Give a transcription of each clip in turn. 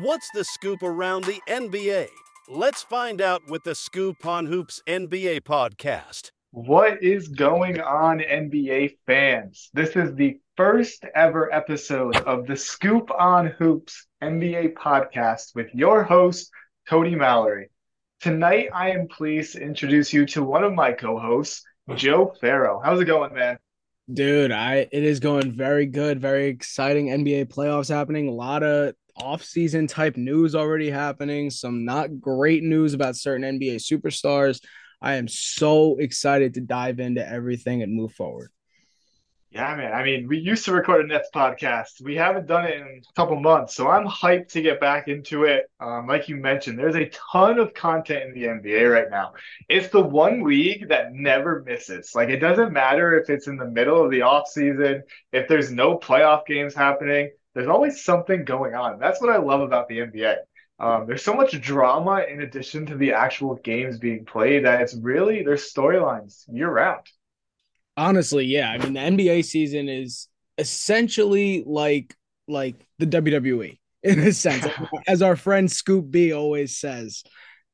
What's the scoop around the NBA? Let's find out with the Scoop on Hoops NBA podcast. What is going on, NBA fans? This is the first ever episode of the Scoop on Hoops NBA podcast with your host, Cody Mallory. Tonight, I am pleased to introduce you to one of my co hosts, Joe Farrow. How's it going, man? Dude, I it is going very good, very exciting NBA playoffs happening. A lot of off-season type news already happening, some not great news about certain NBA superstars. I am so excited to dive into everything and move forward. Yeah, man. I mean, we used to record a Nets podcast. We haven't done it in a couple months, so I'm hyped to get back into it. Um, like you mentioned, there's a ton of content in the NBA right now. It's the one league that never misses. Like, it doesn't matter if it's in the middle of the off season, if there's no playoff games happening. There's always something going on. That's what I love about the NBA. Um, there's so much drama in addition to the actual games being played that it's really there's storylines year round. Honestly, yeah. I mean, the NBA season is essentially like like the WWE in a sense, as our friend Scoop B always says.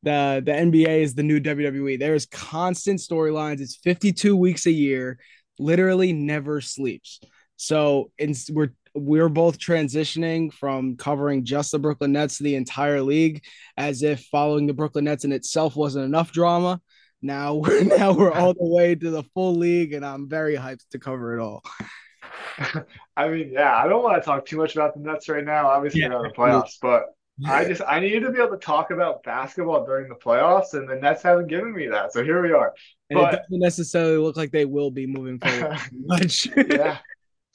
The the NBA is the new WWE. There is constant storylines. It's 52 weeks a year, literally never sleeps. So in, we're we're both transitioning from covering just the Brooklyn Nets to the entire league, as if following the Brooklyn Nets in itself wasn't enough drama. Now we're now we're all the way to the full league, and I'm very hyped to cover it all. I mean, yeah, I don't want to talk too much about the Nets right now. Obviously, yeah. they're the playoffs, but I just I needed to be able to talk about basketball during the playoffs, and the Nets haven't given me that. So here we are. And but, it doesn't necessarily look like they will be moving forward much. yeah.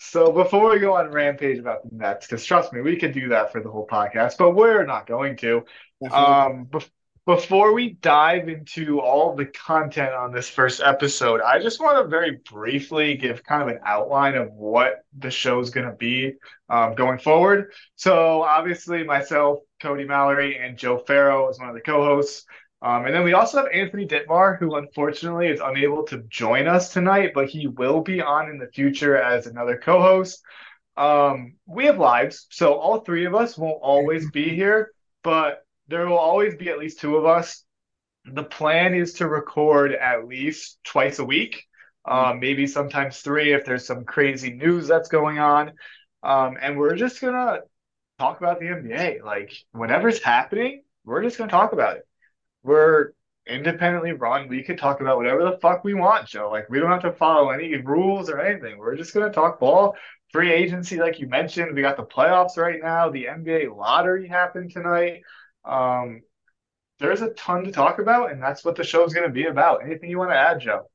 So before we go on rampage about the Nets, because trust me, we could do that for the whole podcast, but we're not going to. Um, be- before we dive into all the content on this first episode, I just want to very briefly give kind of an outline of what the show is going to be um, going forward. So obviously, myself, Cody Mallory, and Joe Farrow is one of the co-hosts. Um, and then we also have Anthony Ditmar, who unfortunately is unable to join us tonight, but he will be on in the future as another co host. Um, we have lives, so all three of us won't always be here, but there will always be at least two of us. The plan is to record at least twice a week, um, maybe sometimes three if there's some crazy news that's going on. Um, and we're just going to talk about the NBA. Like, whatever's happening, we're just going to talk about it we're independently run. We could talk about whatever the fuck we want, Joe. Like we don't have to follow any rules or anything. We're just gonna talk ball. Free agency, like you mentioned, we got the playoffs right now. The NBA lottery happened tonight. Um, there's a ton to talk about, and that's what the show's gonna be about. Anything you want to add, Joe?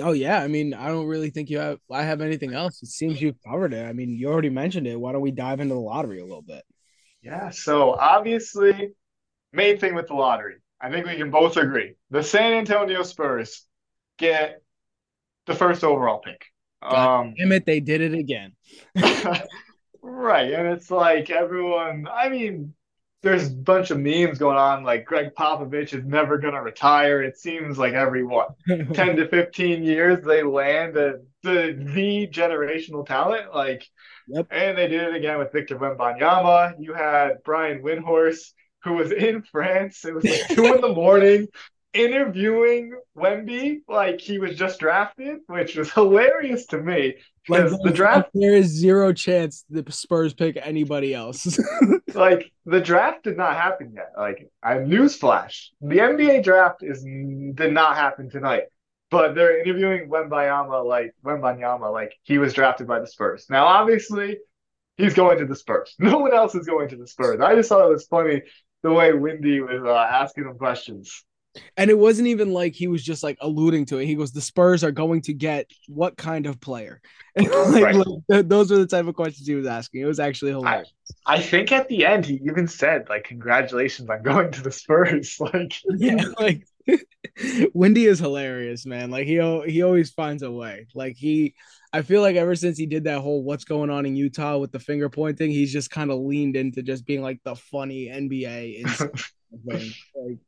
Oh yeah, I mean, I don't really think you have. I have anything else. It seems you've covered it. I mean, you already mentioned it. Why don't we dive into the lottery a little bit? Yeah. So obviously, main thing with the lottery. I think we can both agree. The San Antonio Spurs get the first overall pick. Um, damn it, they did it again. right. And it's like everyone, I mean, there's a bunch of memes going on like Gregg Popovich is never going to retire. It seems like every what 10 to 15 years they land a, the the generational talent like yep. and they did it again with Victor Wembanyama. You had Brian Windhorst who was in France. It was like two in the morning interviewing Wemby like he was just drafted, which was hilarious to me. Because like, the draft there is zero chance the Spurs pick anybody else. like the draft did not happen yet. Like I newsflash. The NBA draft is did not happen tonight. But they're interviewing Wembanyama like Wembanyama like he was drafted by the Spurs. Now obviously he's going to the Spurs. No one else is going to the Spurs. I just thought it was funny the way Windy was uh, asking him questions. And it wasn't even like he was just like alluding to it. He goes, "The Spurs are going to get what kind of player?" like, right. like th- those were the type of questions he was asking. It was actually hilarious. I, I, think at the end he even said, "Like, congratulations on going to the Spurs." Like, yeah, like Windy is hilarious, man. Like he he always finds a way. Like he I feel like ever since he did that whole what's going on in Utah with the finger pointing, he's just kind of leaned into just being like the funny NBA. like,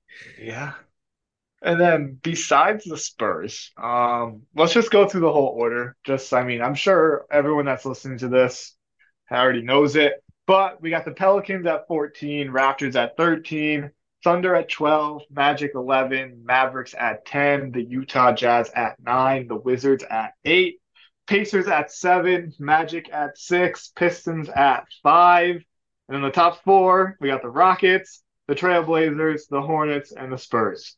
yeah. And then besides the Spurs, um, let's just go through the whole order. Just, I mean, I'm sure everyone that's listening to this already knows it. But we got the Pelicans at 14, Raptors at 13, Thunder at 12, Magic 11, Mavericks at 10, the Utah Jazz at 9, the Wizards at 8, Pacers at 7, Magic at 6, Pistons at 5. And in the top four, we got the Rockets, the Trailblazers, the Hornets, and the Spurs.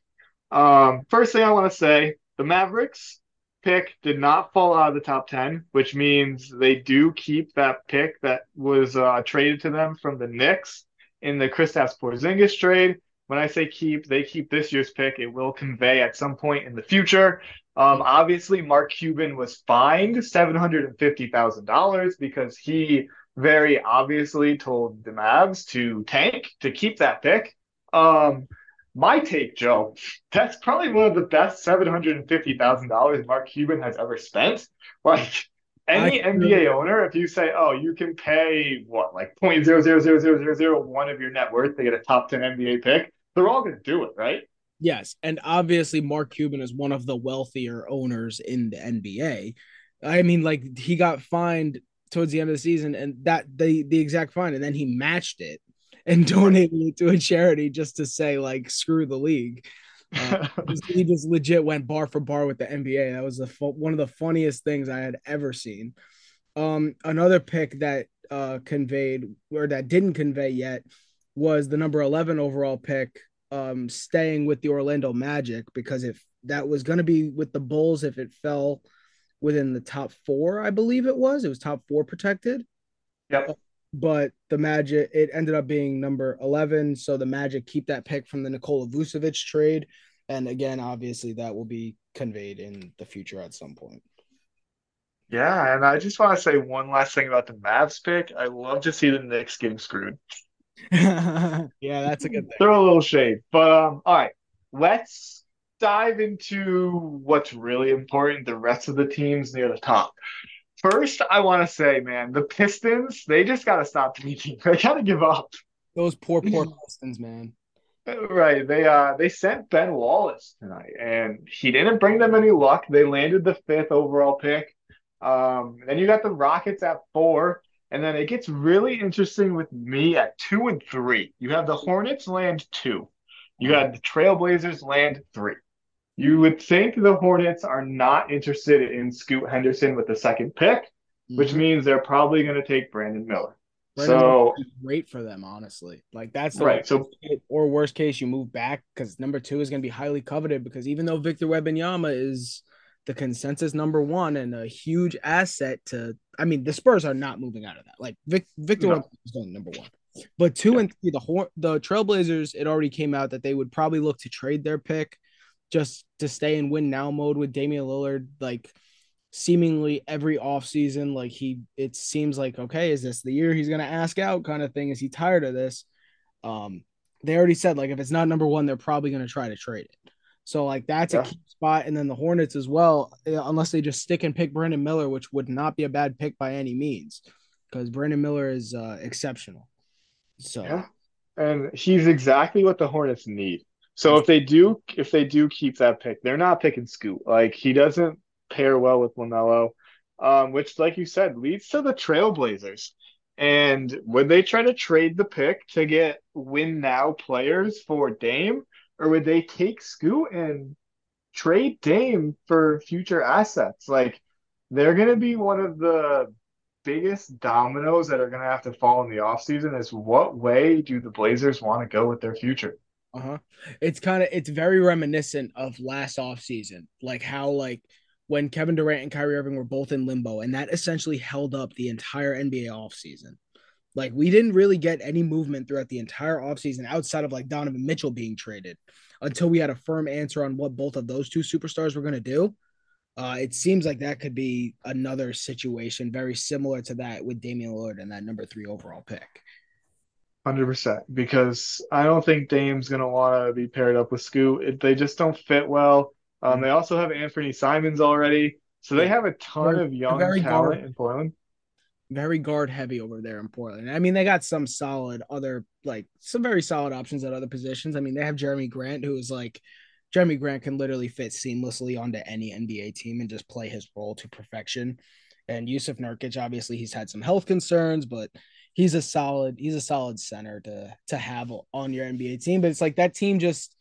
Um, first thing I want to say the Mavericks pick did not fall out of the top 10, which means they do keep that pick that was uh, traded to them from the Knicks in the Kristaps Porzingis trade. When I say keep, they keep this year's pick. It will convey at some point in the future. Um, obviously, Mark Cuban was fined $750,000 because he very obviously told the Mavs to tank to keep that pick. Um, my take, Joe, that's probably one of the best seven hundred and fifty thousand dollars Mark Cuban has ever spent. Like any I, NBA owner, if you say, "Oh, you can pay what like point zero zero zero zero zero zero one of your net worth to get a top ten NBA pick," they're all going to do it, right? Yes, and obviously Mark Cuban is one of the wealthier owners in the NBA. I mean, like he got fined towards the end of the season, and that the the exact fine, and then he matched it and donating it to a charity just to say like screw the league. Uh, he just legit went bar for bar with the NBA. That was the one of the funniest things I had ever seen. Um, another pick that uh, conveyed or that didn't convey yet was the number 11 overall pick um, staying with the Orlando Magic because if that was going to be with the Bulls if it fell within the top 4 I believe it was it was top 4 protected. Yep but the Magic it ended up being number 11 so the Magic keep that pick from the Nikola Vucevic trade and again obviously that will be conveyed in the future at some point. Yeah, and I just want to say one last thing about the Mavs pick. I love to see the Knicks getting screwed. yeah, that's a good thing. Throw a little shade. But um, all right, let's dive into what's really important, the rest of the teams near the top. First, I want to say, man, the Pistons, they just got to stop tanking. They got to give up. Those poor, poor Pistons, man. Right. They uh they sent Ben Wallace tonight and he didn't bring them any luck. They landed the fifth overall pick. Um then you got the Rockets at four. And then it gets really interesting with me at two and three. You have the Hornets land two. You got the Trailblazers land three. You would think the Hornets are not interested in Scoot Henderson with the second pick, mm-hmm. which means they're probably going to take Brandon Miller. Brandon so great for them, honestly. Like that's right. So or worst case, you move back because number two is going to be highly coveted. Because even though Victor Wembanyama is the consensus number one and a huge asset to, I mean, the Spurs are not moving out of that. Like Vic, Victor no. is going number one. But two yeah. and three, the the Trailblazers, it already came out that they would probably look to trade their pick just to stay in win now mode with Damian Lillard, like seemingly every offseason, like he it seems like okay, is this the year he's gonna ask out kind of thing? Is he tired of this? Um, they already said like if it's not number one, they're probably gonna try to trade it. So like that's yeah. a key spot, and then the Hornets as well, eh, unless they just stick and pick Brandon Miller, which would not be a bad pick by any means, because Brandon Miller is uh, exceptional. So, yeah. and he's exactly what the Hornets need. So if they do, if they do keep that pick, they're not picking Scoot. Like he doesn't pair well with LaMelo, um, which, like you said, leads to the Trailblazers. And would they try to trade the pick to get win now players for Dame, or would they take Scoot and trade Dame for future assets? Like they're going to be one of the biggest dominoes that are going to have to fall in the offseason is what way do the Blazers want to go with their future? Uh-huh. It's kind of it's very reminiscent of last off season, like how like when Kevin Durant and Kyrie Irving were both in limbo, and that essentially held up the entire NBA off season. Like we didn't really get any movement throughout the entire offseason outside of like Donovan Mitchell being traded until we had a firm answer on what both of those two superstars were going to do. Uh, it seems like that could be another situation very similar to that with Damian Lillard and that number three overall pick. Hundred percent, because I don't think Dame's gonna want to be paired up with Scoot. It, they just don't fit well. Um, mm-hmm. They also have Anthony Simons already, so they have a ton of young talent guard, in Portland. Very guard heavy over there in Portland. I mean, they got some solid other like some very solid options at other positions. I mean, they have Jerami Grant, who is like Jerami Grant can literally fit seamlessly onto any NBA team and just play his role to perfection. And Jusuf Nurkic, obviously, he's had some health concerns, but he's a solid he's a solid center to to have on your NBA team. But it's like that team just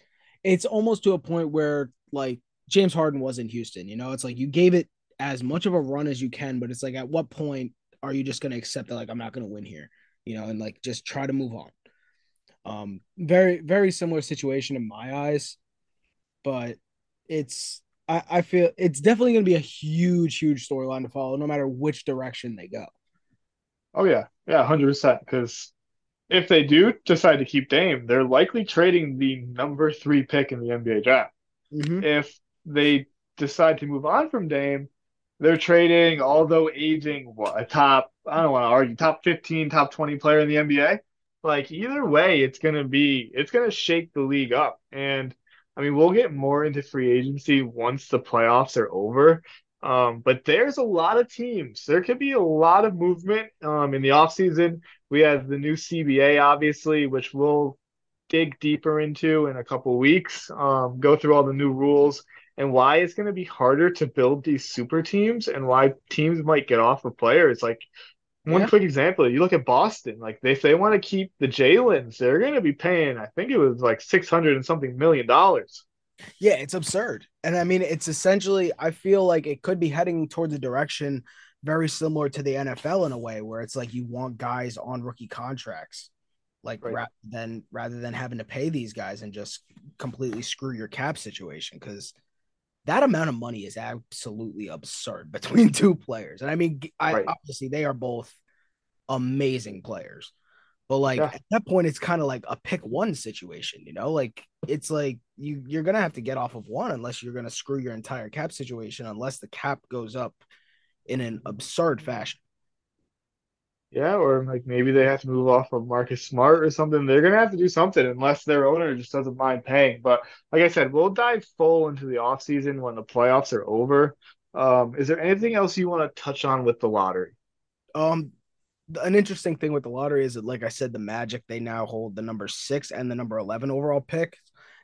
it's almost to a point where like James Harden was in Houston. You know, it's like you gave it as much of a run as you can, but it's like at what point are you just gonna accept that like I'm not gonna win here, you know, and like just try to move on. Um, very very similar situation in my eyes, but it's I, I feel it's definitely gonna be a huge huge storyline to follow, no matter which direction they go. Oh yeah, yeah, hundred percent. Because if they do decide to keep Dame, they're likely trading the number three pick in the NBA draft. Mm-hmm. If they decide to move on from Dame, they're trading, although aging, a top, I don't want to argue, top 15, top 20 player in the NBA. Like, either way, it's going to be, it's going to shake the league up. And I mean, we'll get more into free agency once the playoffs are over. Um, but there's a lot of teams. There could be a lot of movement um, in the offseason. We have the new CBA, obviously, which we'll dig deeper into in a couple weeks, um, go through all the new rules and why it's going to be harder to build these super teams and why teams might get off of players. Like one yeah. quick example, you look at Boston, like they, if they want to keep the Jalen's, they're going to be paying, I think it was like 600 and something million dollars. Yeah, it's absurd. And I mean, it's essentially, I feel like it could be heading towards a direction very similar to the NFL in a way where it's like you want guys on rookie contracts like right. rather than rather than having to pay these guys and just completely screw your cap situation because that amount of money is absolutely absurd between two players. And I mean, I, right. obviously they are both amazing players, but like yeah. at that point, it's kind of like a pick one situation, you know, like it's like you you're gonna have to get off of one unless you're gonna screw your entire cap situation, unless the cap goes up in an absurd fashion. Yeah, or like maybe they have to move off of Marcus Smart or something. They're gonna have to do something unless their owner just doesn't mind paying. But like I said, we'll dive full into the offseason when the playoffs are over. Um, is there anything else you want to touch on with the lottery? Um, an interesting thing with the lottery is that, like I said, the Magic they now hold the number six and the number eleven overall pick.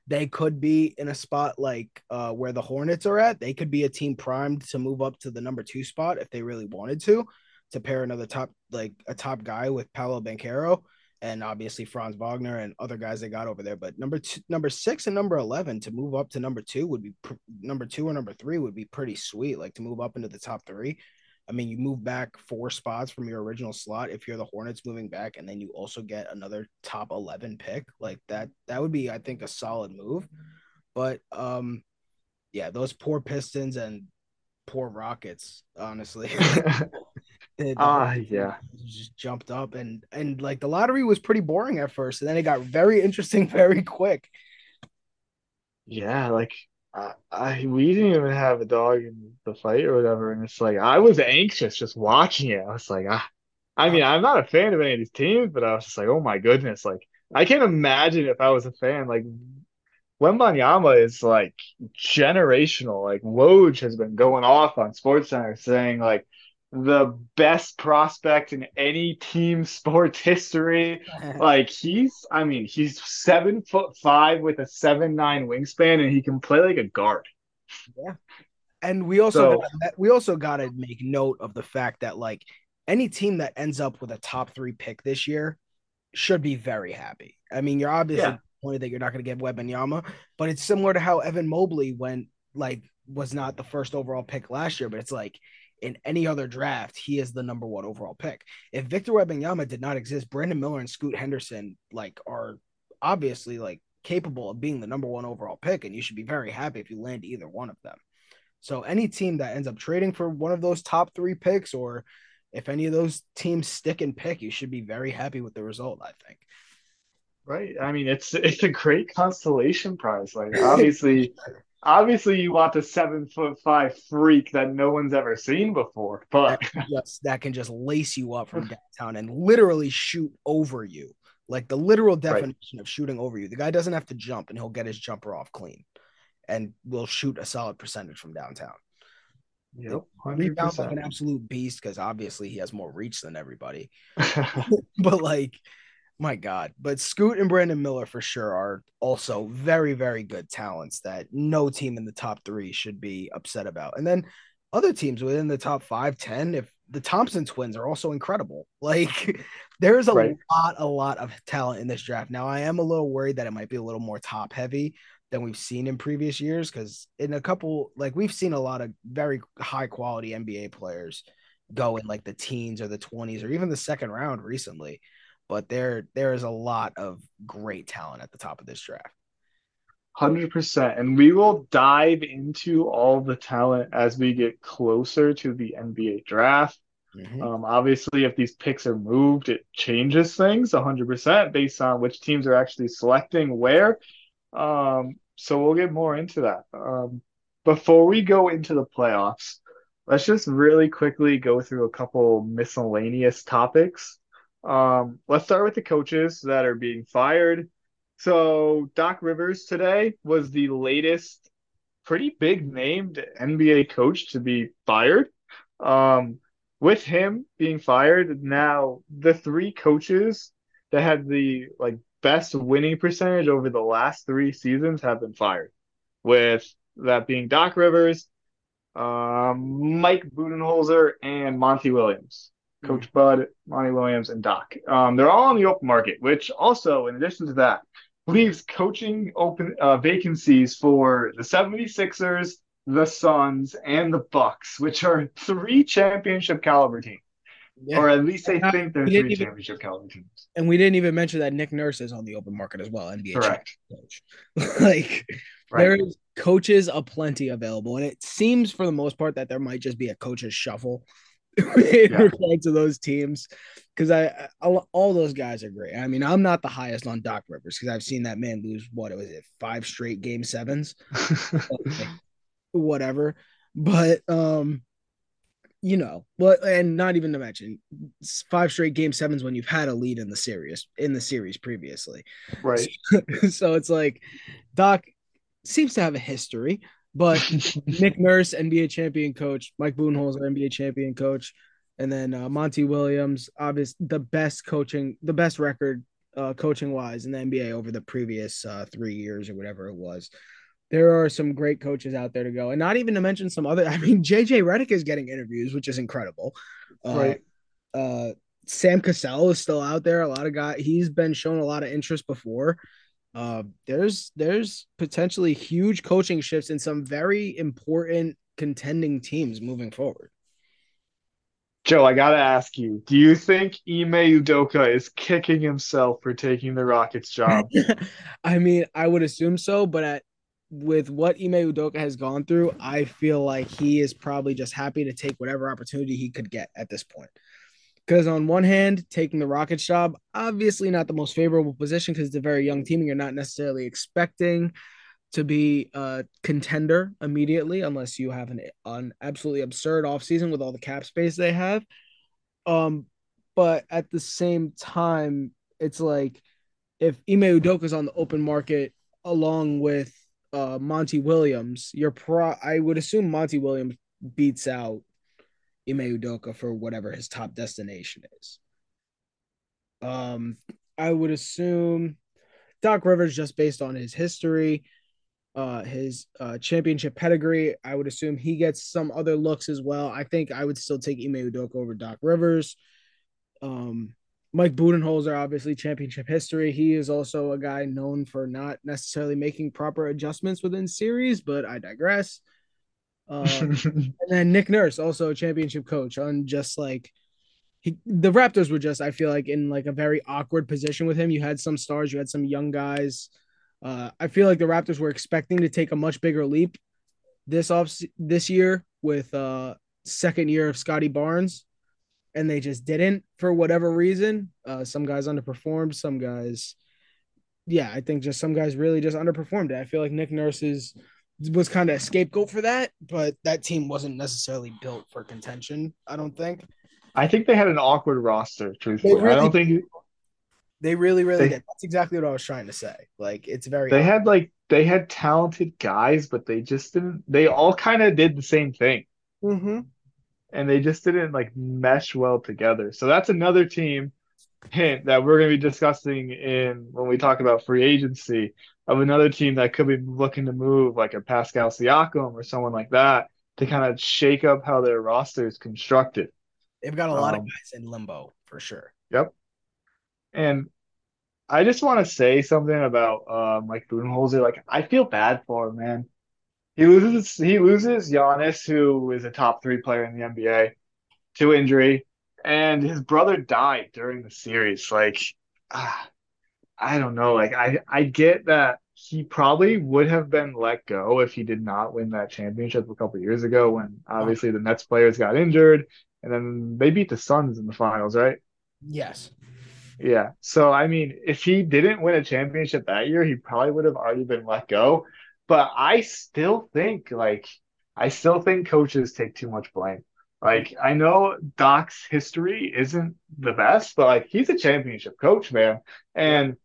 They could be in a spot like uh, where the Hornets are at. They could be a team primed to move up to the number two spot if they really wanted to to pair another top like a top guy with Paolo Banchero and obviously Franz Wagner and other guys they got over there. But number two, number six and number eleven to move up to number two would be pr- number two or number three would be pretty sweet. Like to move up into the top three. I mean, you move back four spots from your original slot if you're the Hornets moving back, and then you also get another top eleven pick. Like that, that would be, I think, a solid move. But um, yeah, those poor Pistons and poor Rockets, honestly. Ah, uh, yeah. Just jumped up and and like the lottery was pretty boring at first, and then it got very interesting very quick. Yeah, like I, I we didn't even have a dog in the fight or whatever, and it's like I was anxious just watching it. I was like, ah, I mean, I'm not a fan of any of these teams, but I was just like, oh my goodness, like I can't imagine if I was a fan, like Wembanyama is like generational. Like Woj has been going off on SportsCenter saying like the best prospect in any team sports history. like he's, I mean, he's seven foot five with a seven nine wingspan, and he can play like a guard. Yeah, and we also so, gotta, we also got to make note of the fact that like any team that ends up with a top three pick this year should be very happy. I mean, you're obviously yeah. pointed that you're not going to get yama but it's similar to how Evan Mobley went like was not the first overall pick last year, but it's like in any other draft, he is the number one overall pick. If Victor Wembanyama did not exist, Brandon Miller and Scoot Henderson like are obviously like capable of being the number one overall pick, and you should be very happy if you land either one of them. So any team that ends up trading for one of those top three picks, or if any of those teams stick and pick, you should be very happy with the result. I think. Right. I mean, it's it's a great constellation prize. Like obviously, obviously you want the seven foot five freak that no one's ever seen before, but that can just, that can just lace you up from downtown and literally shoot over you. Like the literal definition right. of shooting over you. The guy doesn't have to jump and he'll get his jumper off clean and will shoot a solid percentage from downtown. Yep. Rebounds like an absolute beast because obviously he has more reach than everybody. but like my God. But Scoot and Brandon Miller for sure are also very, very good talents that no team in the top three should be upset about. And then other teams within the top five, 10, if the Thompson twins are also incredible. Like There is a Right. lot, a lot of talent in this draft. Now, I am a little worried that it might be a little more top heavy than we've seen in previous years because in a couple, like we've seen a lot of very high quality NBA players go in like the teens or the 20s or even the second round recently. But there, there is a lot of great talent at the top of this draft. Hundred percent, and we will dive into all the talent as we get closer to the NBA draft. Mhm. Um, obviously, if these picks are moved, it changes things 100% based on which teams are actually selecting where. Um, so we'll get more into that. Um, before we go into the playoffs, let's just really quickly go through a couple miscellaneous topics. Um, let's start with the coaches that are being fired. So Doc Rivers today was the latest pretty big named NBA coach to be fired. Um, with him being fired, now the three coaches that had the like best winning percentage over the last three seasons have been fired. With that being Doc Rivers, um, Mike Budenholzer, and Monty Williams. Coach Bud, Monty Williams, and Doc. Um, they're all on the open market, which also, in addition to that, leaves coaching open uh, vacancies for the 76ers, the Suns, and the Bucks, which are three championship caliber teams. Yeah. Or at least they Uh, think they're three even- championship caliber teams. and we didn't even mention that Nick Nurse is on the open market as well, NBA Correct. coach. like Right. there is coaches aplenty available, and it seems for the most part that there might just be a coaches shuffle in Yeah. regard to those teams. Because I, I all those guys are great. I mean, I'm not the highest on Doc Rivers because I've seen that man lose what it was it five straight game sevens, whatever. But um, you know, but and not even to mention five straight game sevens when you've had a lead in the series in the series previously. right. so it's like Doc seems to have a history, but Nick Nurse, NBA champion coach, Mike Budenholzer, NBA champion coach, and then uh, Monty Williams, obvious the best coaching, the best record uh, coaching wise in the NBA over the previous uh, three years or whatever it was. There are some great coaches out there to go, and not even to mention some other. I mean, JJ Redick is getting interviews, which is incredible. Uh, Right. uh, Sam Cassell is still out there. A lot of guys. He's been shown a lot of interest before. Uh, there's there's potentially huge coaching shifts in some very important contending teams moving forward. Joe, I gotta ask you, do you think Ime Udoka is kicking himself for taking the Rockets job? I mean, I would assume so, but at, with what Ime Udoka has gone through, I feel like he is probably just happy to take whatever opportunity he could get at this point. Because on one hand, taking the Rockets job, obviously not the most favorable position because it's a very young team and you're not necessarily expecting to be a contender immediately unless you have an, an absolutely absurd offseason with all the cap space they have. Um, but at the same time, it's like if Ime Udoka's on the open market along with uh, Monty Williams, you're pro. I would assume Monty Williams beats out Ime Udoka for whatever his top destination is. Um, I would assume Doc Rivers just based on his history, uh, his uh, championship pedigree. I would assume he gets some other looks as well. I think I would still take Ime Udoka over Doc Rivers. Um, Mike Budenholzer, obviously championship history. He is also a guy known for not necessarily making proper adjustments within series, but I digress. Um, and then Nick Nurse, also a championship coach, on just like he, the Raptors were just, I feel like, in like a very awkward position with him. You had some stars, you had some young guys. Uh, I feel like the Raptors were expecting to take a much bigger leap this off this year with uh second year of Scottie Barnes, and they just didn't for whatever reason. Uh, some guys underperformed, some guys, yeah, I think just some guys really just underperformed. I feel like Nick Nurse is was kind of a scapegoat for that, but that team wasn't necessarily built for contention. I don't think I think they had an awkward roster, truthfully. really I don't think they really, really They- did. That's exactly what I was trying to say. Like it's very they had like they had talented guys, but they just didn't they all kind of did the same thing. Mm-hmm. and they just didn't like mesh well together. So that's another team hint that we're going to be discussing in when we talk about free agency of another team that could be looking to move like a Pascal Siakam or someone like that to kind of shake up how their roster is constructed. They've got a lot of Um, guys in limbo for sure. Yep. And I just want to say something about um like Budenholzer. Like I feel bad for him, man. He loses he loses Giannis, who is a top three player in the NBA, to injury, and his brother died during the series. Like, ah, I don't know. Like I I get that he probably would have been let go if he did not win that championship a couple years ago when obviously the Nets players got injured and then they beat the Suns in the finals, right? Yes. Yeah. So I mean, if he didn't win a championship that year, he probably would have already been let go. But I still think like I still think coaches take too much blame. Like I know Doc's history isn't the best, but like he's a championship coach, man. And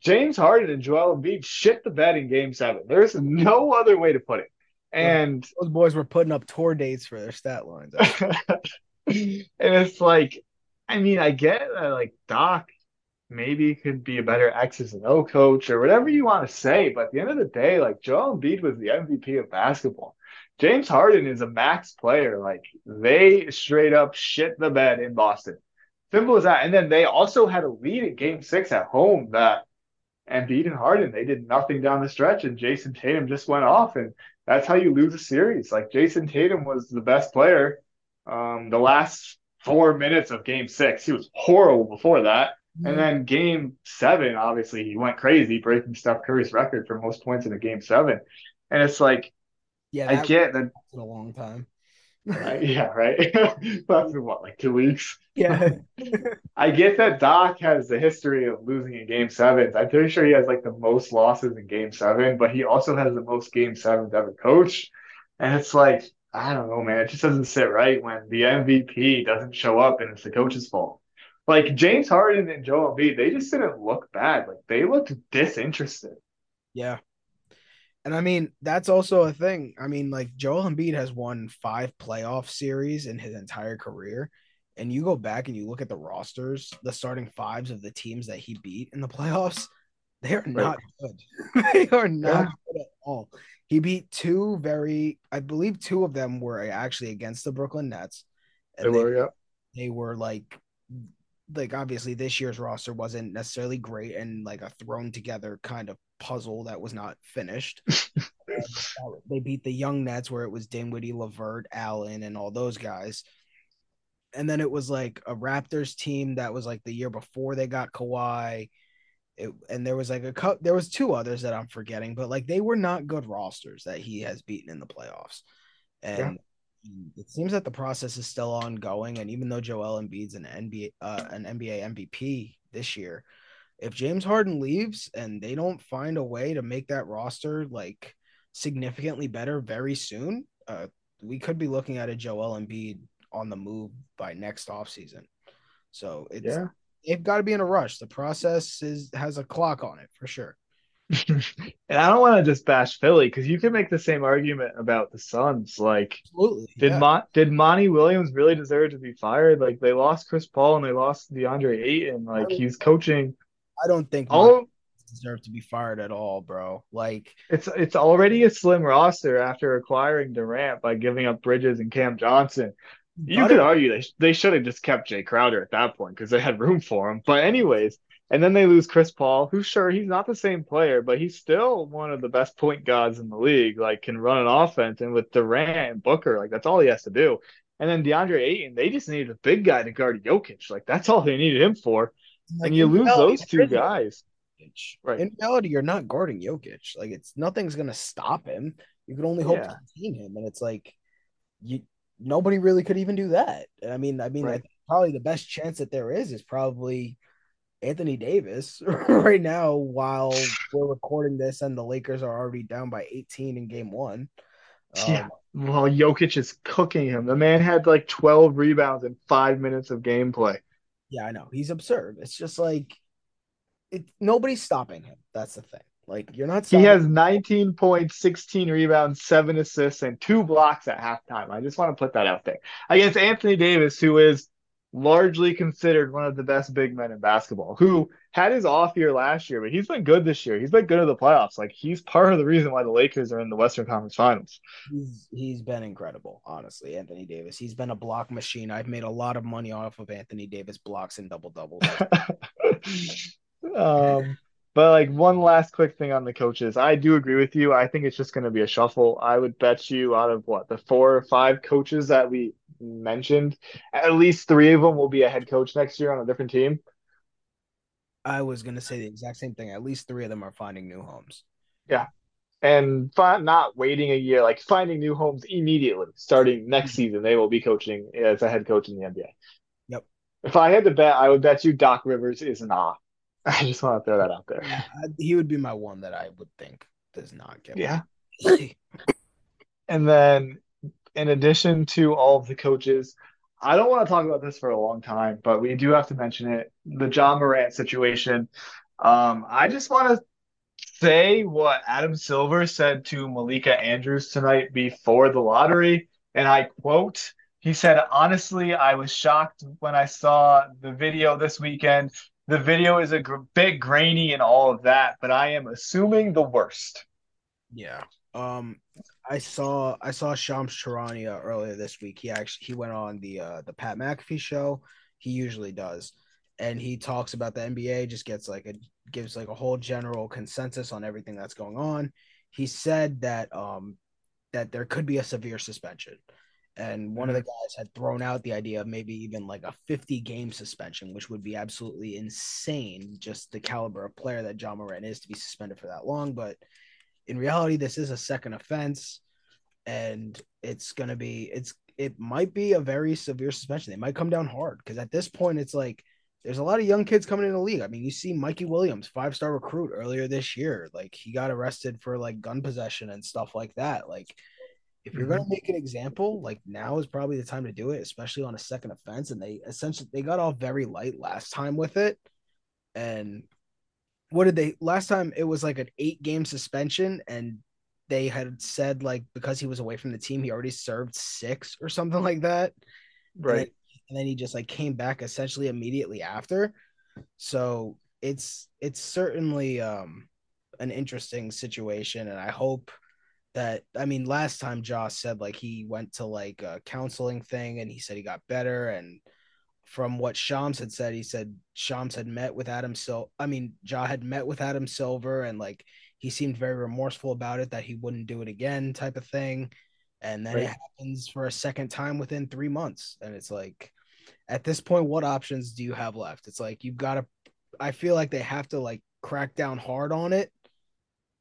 James Harden and Joel Embiid shit the bed in game seven. There's no other way to put it. And those boys were putting up tour dates for their stat lines. and it's like, I mean, I get that like Doc maybe could be a better X's and O coach or whatever you want to say, but at the end of the day, like Joel Embiid was the MVP of basketball. James Harden is a max player. Like they straight up shit the bed in Boston. Simple as that. And then they also had a lead in game six at home that and Embiid and Harden, they did nothing down the stretch, and Jayson Tatum just went off, and that's how you lose a series. Like Jayson Tatum was the best player um, the last four minutes of Game Six. He was horrible before that, mm-hmm. and then Game Seven, obviously he went crazy, breaking Steph Curry's record for most points in a Game Seven. And it's like, yeah, I get that. In a long time. Right? Yeah, right. That's been what, like two weeks? Yeah. I get that Doc has the history of losing in game sevens. I'm pretty sure he has like the most losses in game seven, but he also has the most game sevens ever coached. And it's like, I don't know, man. It just doesn't sit right when the MVP doesn't show up and it's the coach's fault. Like James Harden and Joel Embiid, they just didn't look bad. Like they looked disinterested. Yeah. And I mean, that's also a thing. I mean, like Joel Embiid has won five playoff series in his entire career. And you go back and you look at the rosters, the starting fives of the teams that he beat in the playoffs, they are not good. they are not yeah. good at all. He beat two very, I believe two of them were actually against the Brooklyn Nets. And they, were, yeah. They were like like obviously this year's roster wasn't necessarily great and like a thrown together kind of puzzle that was not finished. they beat the young Nets where it was Dinwiddie, LeVert, Allen, and all those guys. And then it was like a Raptors team that was like the year before they got Kawhi. It, and there was like a cup There was two others that I'm forgetting, but like they were not good rosters that he has beaten in the playoffs. And it seems that the process is still ongoing. And even though Joel Embiid's an NBA uh, an NBA MVP this year, if James Harden leaves and they don't find a way to make that roster like significantly better very soon, uh, we could be looking at a Joel Embiid on the move by next offseason. So it's yeah. they've got to be in a rush. The process is has a clock on it for sure. and I don't want to just bash Philly because you can make the same argument about the Suns. Like, Absolutely, did yeah. Mon- did Monty Williams really deserve to be fired? Like, they lost Chris Paul and they lost DeAndre Ayton. Like, he's coaching. I don't think all deserve to be fired at all, bro. Like, it's it's already a slim roster after acquiring Durant by giving up Bridges and Cam Johnson. You could argue they they should have just kept Jae Crowder at that point because they had room for him. But anyways, and then they lose Chris Paul, who sure he's not the same player, but he's still one of the best point guards in the league. Like can run an offense, and with Durant and Booker, like that's all he has to do. And then DeAndre Ayton, they just needed a big guy to guard Jokic. Like that's all they needed him for. Like, and you lose reality, those two guys. Right. In reality, you're not guarding Jokic. Like it's nothing's gonna stop him. You can only hope yeah. to contain him, and it's like you nobody really could even do that. And I mean, I mean, right. I probably the best chance that there is is probably Anthony Davis right now while we're recording this and the Lakers are already down by 18 in game one. Um, yeah. Well, Jokic is cooking him. The man had like 12 rebounds in five minutes of gameplay. Yeah, I know. He's absurd. It's just like it, nobody's stopping him. That's the thing. Like you're not. He has 19 points, 16 rebounds, seven assists, and two blocks at halftime. I just want to put that out there against Anthony Davis, who is largely considered one of the best big men in basketball, who had his off year last year, but he's been good this year. He's been good in the playoffs. Like he's part of the reason why the Lakers are in the Western Conference Finals. He's he's been incredible, honestly. Anthony Davis. He's been a block machine. I've made a lot of money off of Anthony Davis blocks and double doubles. um, but like one last quick thing on the coaches, I do agree with you. I think it's just going to be a shuffle. I would bet you out of what the four or five coaches that we mentioned, at least three of them will be a head coach next year on a different team. I was going to say the exact same thing. At least three of them are finding new homes. Yeah. And fi- not waiting a year, like finding new homes immediately, starting next mm-hmm. season, they will be coaching as a head coach in the NBA. Yep. If I had to bet, I would bet you Doc Rivers is not. I just want to throw that out there. Yeah, he would be my one that I would think does not get. Yeah. and then, in addition to all of the coaches, I don't want to talk about this for a long time, but we do have to mention it. The Ja Morant situation. Um, I just want to say what Adam Silver said to Malika Andrews tonight before the lottery, and I quote. He said, honestly, I was shocked when I saw the video this weekend the video is a gr- bit grainy and all of that, but I am assuming the worst. Yeah. Um, I saw I saw Shams Charania earlier this week. He actually he went on the uh the Pat McAfee show. He usually does, and he talks about the NBA. Just gets like a gives like a whole general consensus on everything that's going on. He said that um that there could be a severe suspension and one of the mm-hmm. guys had thrown out the idea of maybe even like a 50 game suspension, which would be absolutely insane, just the caliber of player that Ja Morant is to be suspended for that long. But in reality, this is a second offense, and it's gonna be it's it might be a very severe suspension. They might come down hard because at this point, it's like there's a lot of young kids coming in the league. I mean, you see Mikey Williams, five star recruit earlier this year, like he got arrested for like gun possession and stuff like that. Like if you're going to mm-hmm. make an example, like now is probably the time to do it, especially on a second offense. And they essentially they got off very light last time with it. And what did they last time? It was like an eight game suspension, and they had said like because he was away from the team, he already served six or something like that. Right. And then, and then he just like came back essentially immediately after. So it's it's certainly um an interesting situation, and I hope that I mean, last time Josh said like he went to like a counseling thing and he said he got better. And from what Shams had said, he said Shams had met with Adam Sil. I mean, Ja had met with Adam Silver and like he seemed very remorseful about it that he wouldn't do it again, type of thing. And then right. it happens for a second time within three months. And it's like, at this point, what options do you have left? It's like you've got to. I feel like they have to like crack down hard on it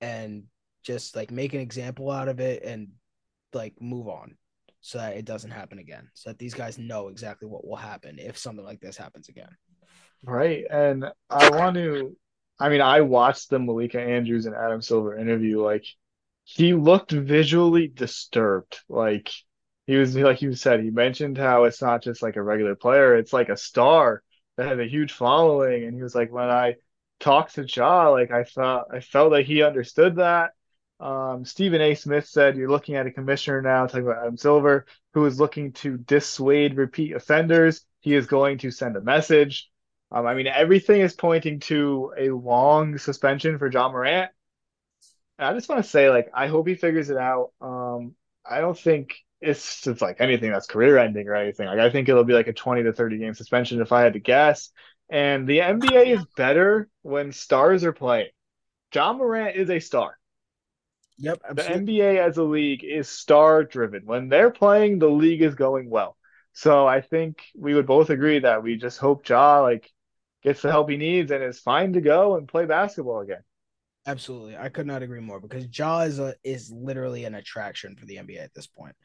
and just like make an example out of it and like move on so that it doesn't happen again so that these guys know exactly what will happen if something like this happens again. Right and i want to i mean i watched the malika andrews and adam silver interview like he looked visually disturbed like he was like you said he mentioned how it's not just like a regular player it's like a star that has a huge following and he was like when i talked to Ja, like I thought I felt like he understood that um, Stephen A. Smith said you're looking at a commissioner now, talking about Adam Silver, who is looking to dissuade repeat offenders. He is going to send a message. Um, I mean, everything is pointing to a long suspension for Ja Morant. I just want to say, like, I hope he figures it out. Um, I don't think it's it's like anything that's career ending or anything. Like, I think it'll be like a 20 to 30 game suspension if I had to guess. And the NBA is better when stars are playing. Ja Morant is a star. Yep. Absolutely. The NBA as a league is star driven. When they're playing, the league is going well. So I think we would both agree that we just hope Ja like gets the help he needs and is fine to go and play basketball again. Absolutely. I could not agree more because Ja is a is literally an attraction for the NBA at this point.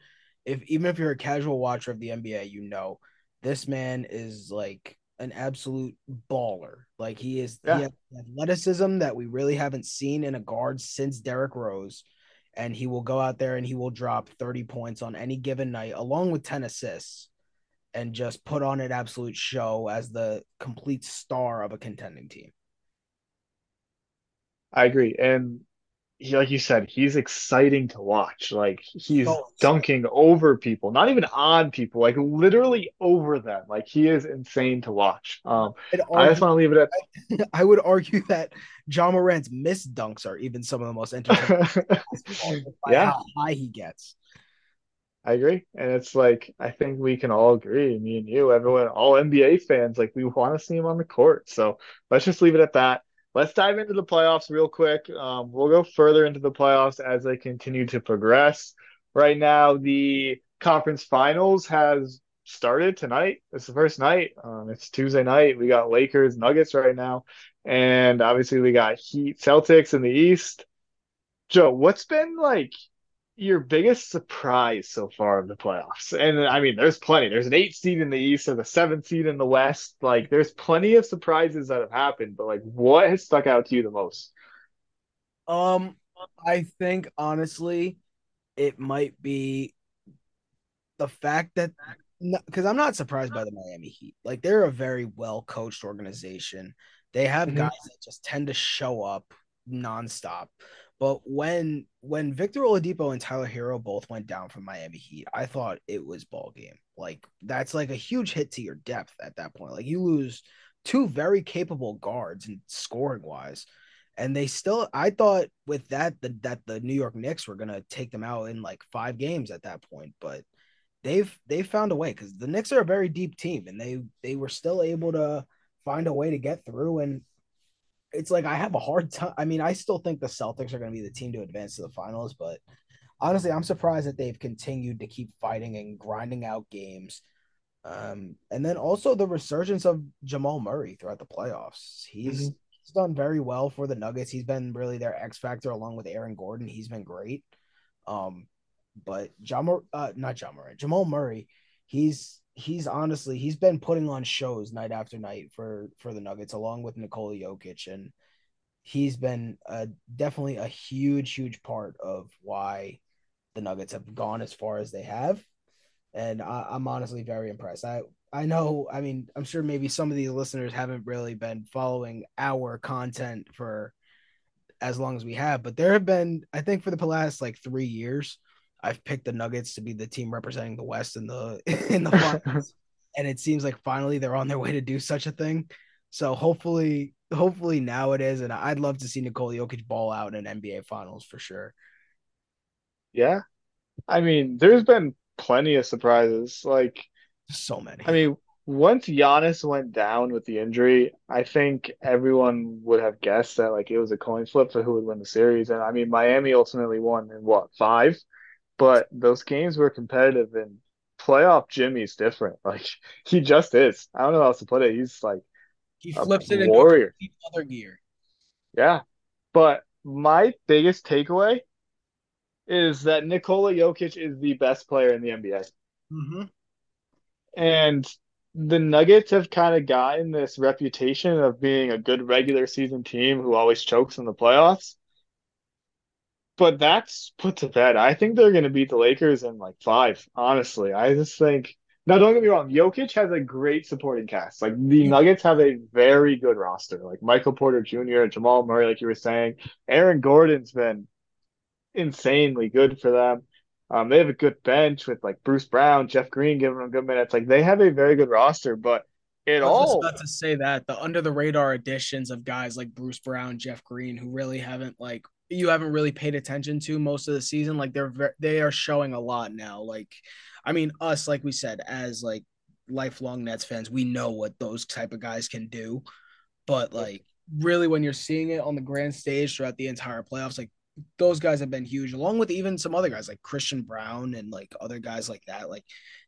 If even if you're a casual watcher of the NBA, you know this man is like an absolute baller. Like he is yeah. he has athleticism that we really haven't seen in a guard since Derrick Rose. And he will go out there and he will drop 30 points on any given night, along with 10 assists, and just put on an absolute show as the complete star of a contending team. I agree. And he, like you said, he's exciting to watch. Like he's so dunking over people, not even on people, like literally over them. Like he is insane to watch. Um, argue, I just want to leave it at. I would argue that Ja Morant's missed dunks are even some of the most entertaining. yeah, how high he gets. I agree, and it's like I think we can all agree, me and you, everyone, all NBA fans, like we want to see him on the court. So let's just leave it at that let's dive into the playoffs real quick. Um, we'll go further into the playoffs as they continue to progress. Right now, the conference finals has started tonight. It's the first night. Um, it's Tuesday night. We got Lakers, Nuggets right now, and obviously we got Heat, Celtics in the East. Joe, what's been like your biggest surprise so far of the playoffs? And I mean, there's plenty. There's an eight seed in the East or the seventh seed in the West. Like, there's plenty of surprises that have happened. But like, what has stuck out to you the most? Um, I think honestly, it might be the fact that because I'm not surprised by the Miami Heat. Like, they're a very well coached organization. They have mm-hmm. guys that just tend to show up nonstop. But when when Victor Oladipo and Tyler Herro both went down from Miami Heat, I thought it was ball game. Like that's like a huge hit to your depth at that point. Like you lose two very capable guards and scoring wise. And they still I thought with that the, that the New York Knicks were gonna take them out in like five games at that point, but they've they found a way because the Knicks are a very deep team and they they were still able to find a way to get through and it's like I have a hard time. I mean, I still think the Celtics are going to be the team to advance to the finals, but honestly, I'm surprised that they've continued to keep fighting and grinding out games. Um, and then also the resurgence of Jamal Murray throughout the playoffs. He's, mm-hmm. he's done very well for the Nuggets. He's been really their X factor along with Aaron Gordon. He's been great. Um, but Jamal, uh, not Jamal Murray, Jamal Murray, he's he's honestly he's been putting on shows night after night for for the Nuggets along with Nikola Jokic and he's been uh, definitely a huge huge part of why the Nuggets have gone as far as they have and I, I'm honestly very impressed. I I know I mean I'm sure maybe some of these listeners haven't really been following our content for as long as we have but there have been I think for the last like 3 years I've picked the Nuggets to be the team representing the West in the in the finals, and it seems like finally they're on their way to do such a thing. So hopefully, hopefully now it is, and I'd love to see Nikola Jokic ball out in an NBA Finals for sure. Yeah, I mean, there's been plenty of surprises. Like so many. I mean, once Giannis went down with the injury, I think everyone would have guessed that like it was a coin flip for who would win the series. And I mean, Miami ultimately won in what five? But those games were competitive and playoff Jimmy's different. Like he just is. I don't know how else to put it. He's like he flips it warrior. into other gear. Yeah. But my biggest takeaway is that Nikola Jokic is the best player in the NBA. Mm-hmm. And the Nuggets have kind of gotten this reputation of being a good regular season team who always chokes in the playoffs but that's put to bed. I think they're going to beat the Lakers in like five. Honestly, I just think. Now, don't get me wrong. Jokic has a great supporting cast. Like the Nuggets have a very good roster. Like Michael Porter Jr., Jamal Murray, like you were saying, Aaron Gordon's been insanely good for them. Um, they have a good bench with like Bruce Brown, Jeff Green giving them good minutes. Like they have a very good roster, but it I was all about to say that the under the radar additions of guys like Bruce Brown, Jeff Green, who really haven't like you haven't really paid attention to most of the season like they're they are showing a lot now like i mean us like we said as like lifelong nets fans we know what those type of guys can do. But like really when you're seeing it on the grand stage throughout the entire playoffs like those guys have been huge along with even some other guys like Christian Braun and like other guys like that like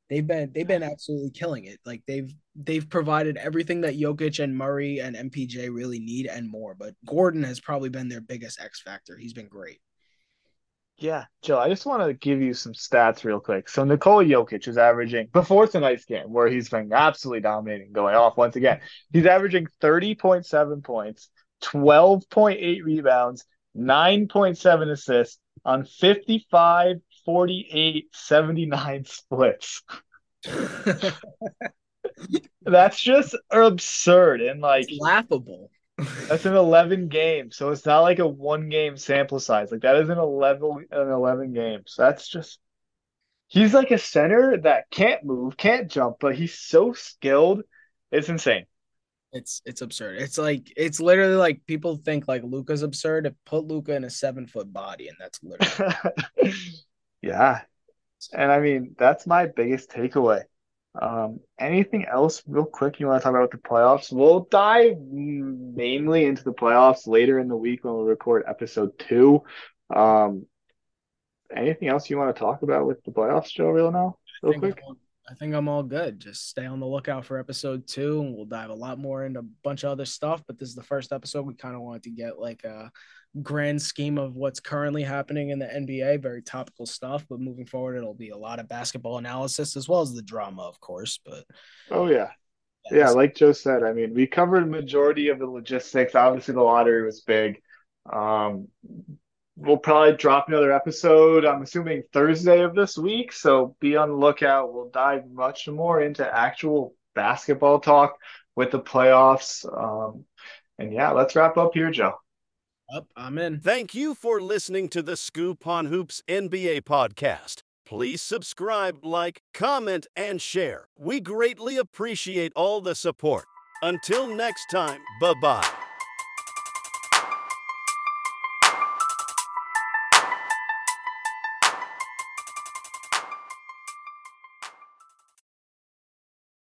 they've been they've been absolutely killing it. Like they've they've provided everything that Jokic and Murray and MPJ really need and more. But Gordon has probably been their biggest X factor. He's been great. Yeah, Joe, I just want to give you some stats real quick. So Nikola Jokic is averaging before tonight's game, where he's been absolutely dominating, going off once again. He's averaging 30.7 points, 12.8 rebounds, 9.7 assists on 55 48 79 splits. That's just absurd and like it's laughable. That's an 11 game. So it's not like a one game sample size. Like that is an 11 an 11 games. That's just he's like a center that can't move, can't jump, but he's so skilled. It's insane. It's it's absurd. It's like it's literally like people think like Luka's absurd. If put Luka in a seven foot body, and that's literally yeah. And I mean, that's my biggest takeaway. Um, anything else, real quick, you want to talk about the playoffs? We'll dive mainly into the playoffs later in the week when we record episode two. Um, anything else you want to talk about with the playoffs, Joe? Real now, real quick. I'm, think I'm all good. Just stay on the lookout for episode two, and we'll dive a lot more into a bunch of other stuff. But this is the first episode. We kind of wanted to get like a grand scheme of what's currently happening in the NBA. Very topical stuff, but moving forward, it'll be a lot of basketball analysis as well as the drama, of course. But oh yeah, yeah, yeah like Joe said, I mean, we covered majority of the logistics. Obviously, the lottery was big. Um, we'll probably drop another episode. I'm assuming Thursday of this week, so be on the lookout. We'll dive much more into actual basketball talk with the playoffs. Um, and yeah, let's wrap up here, Joe. Up, I'm in. Thank you for listening to the Scoop on Hoops NBA podcast. Please subscribe, like, comment, and share. We greatly appreciate all the support. Until next time, bye bye.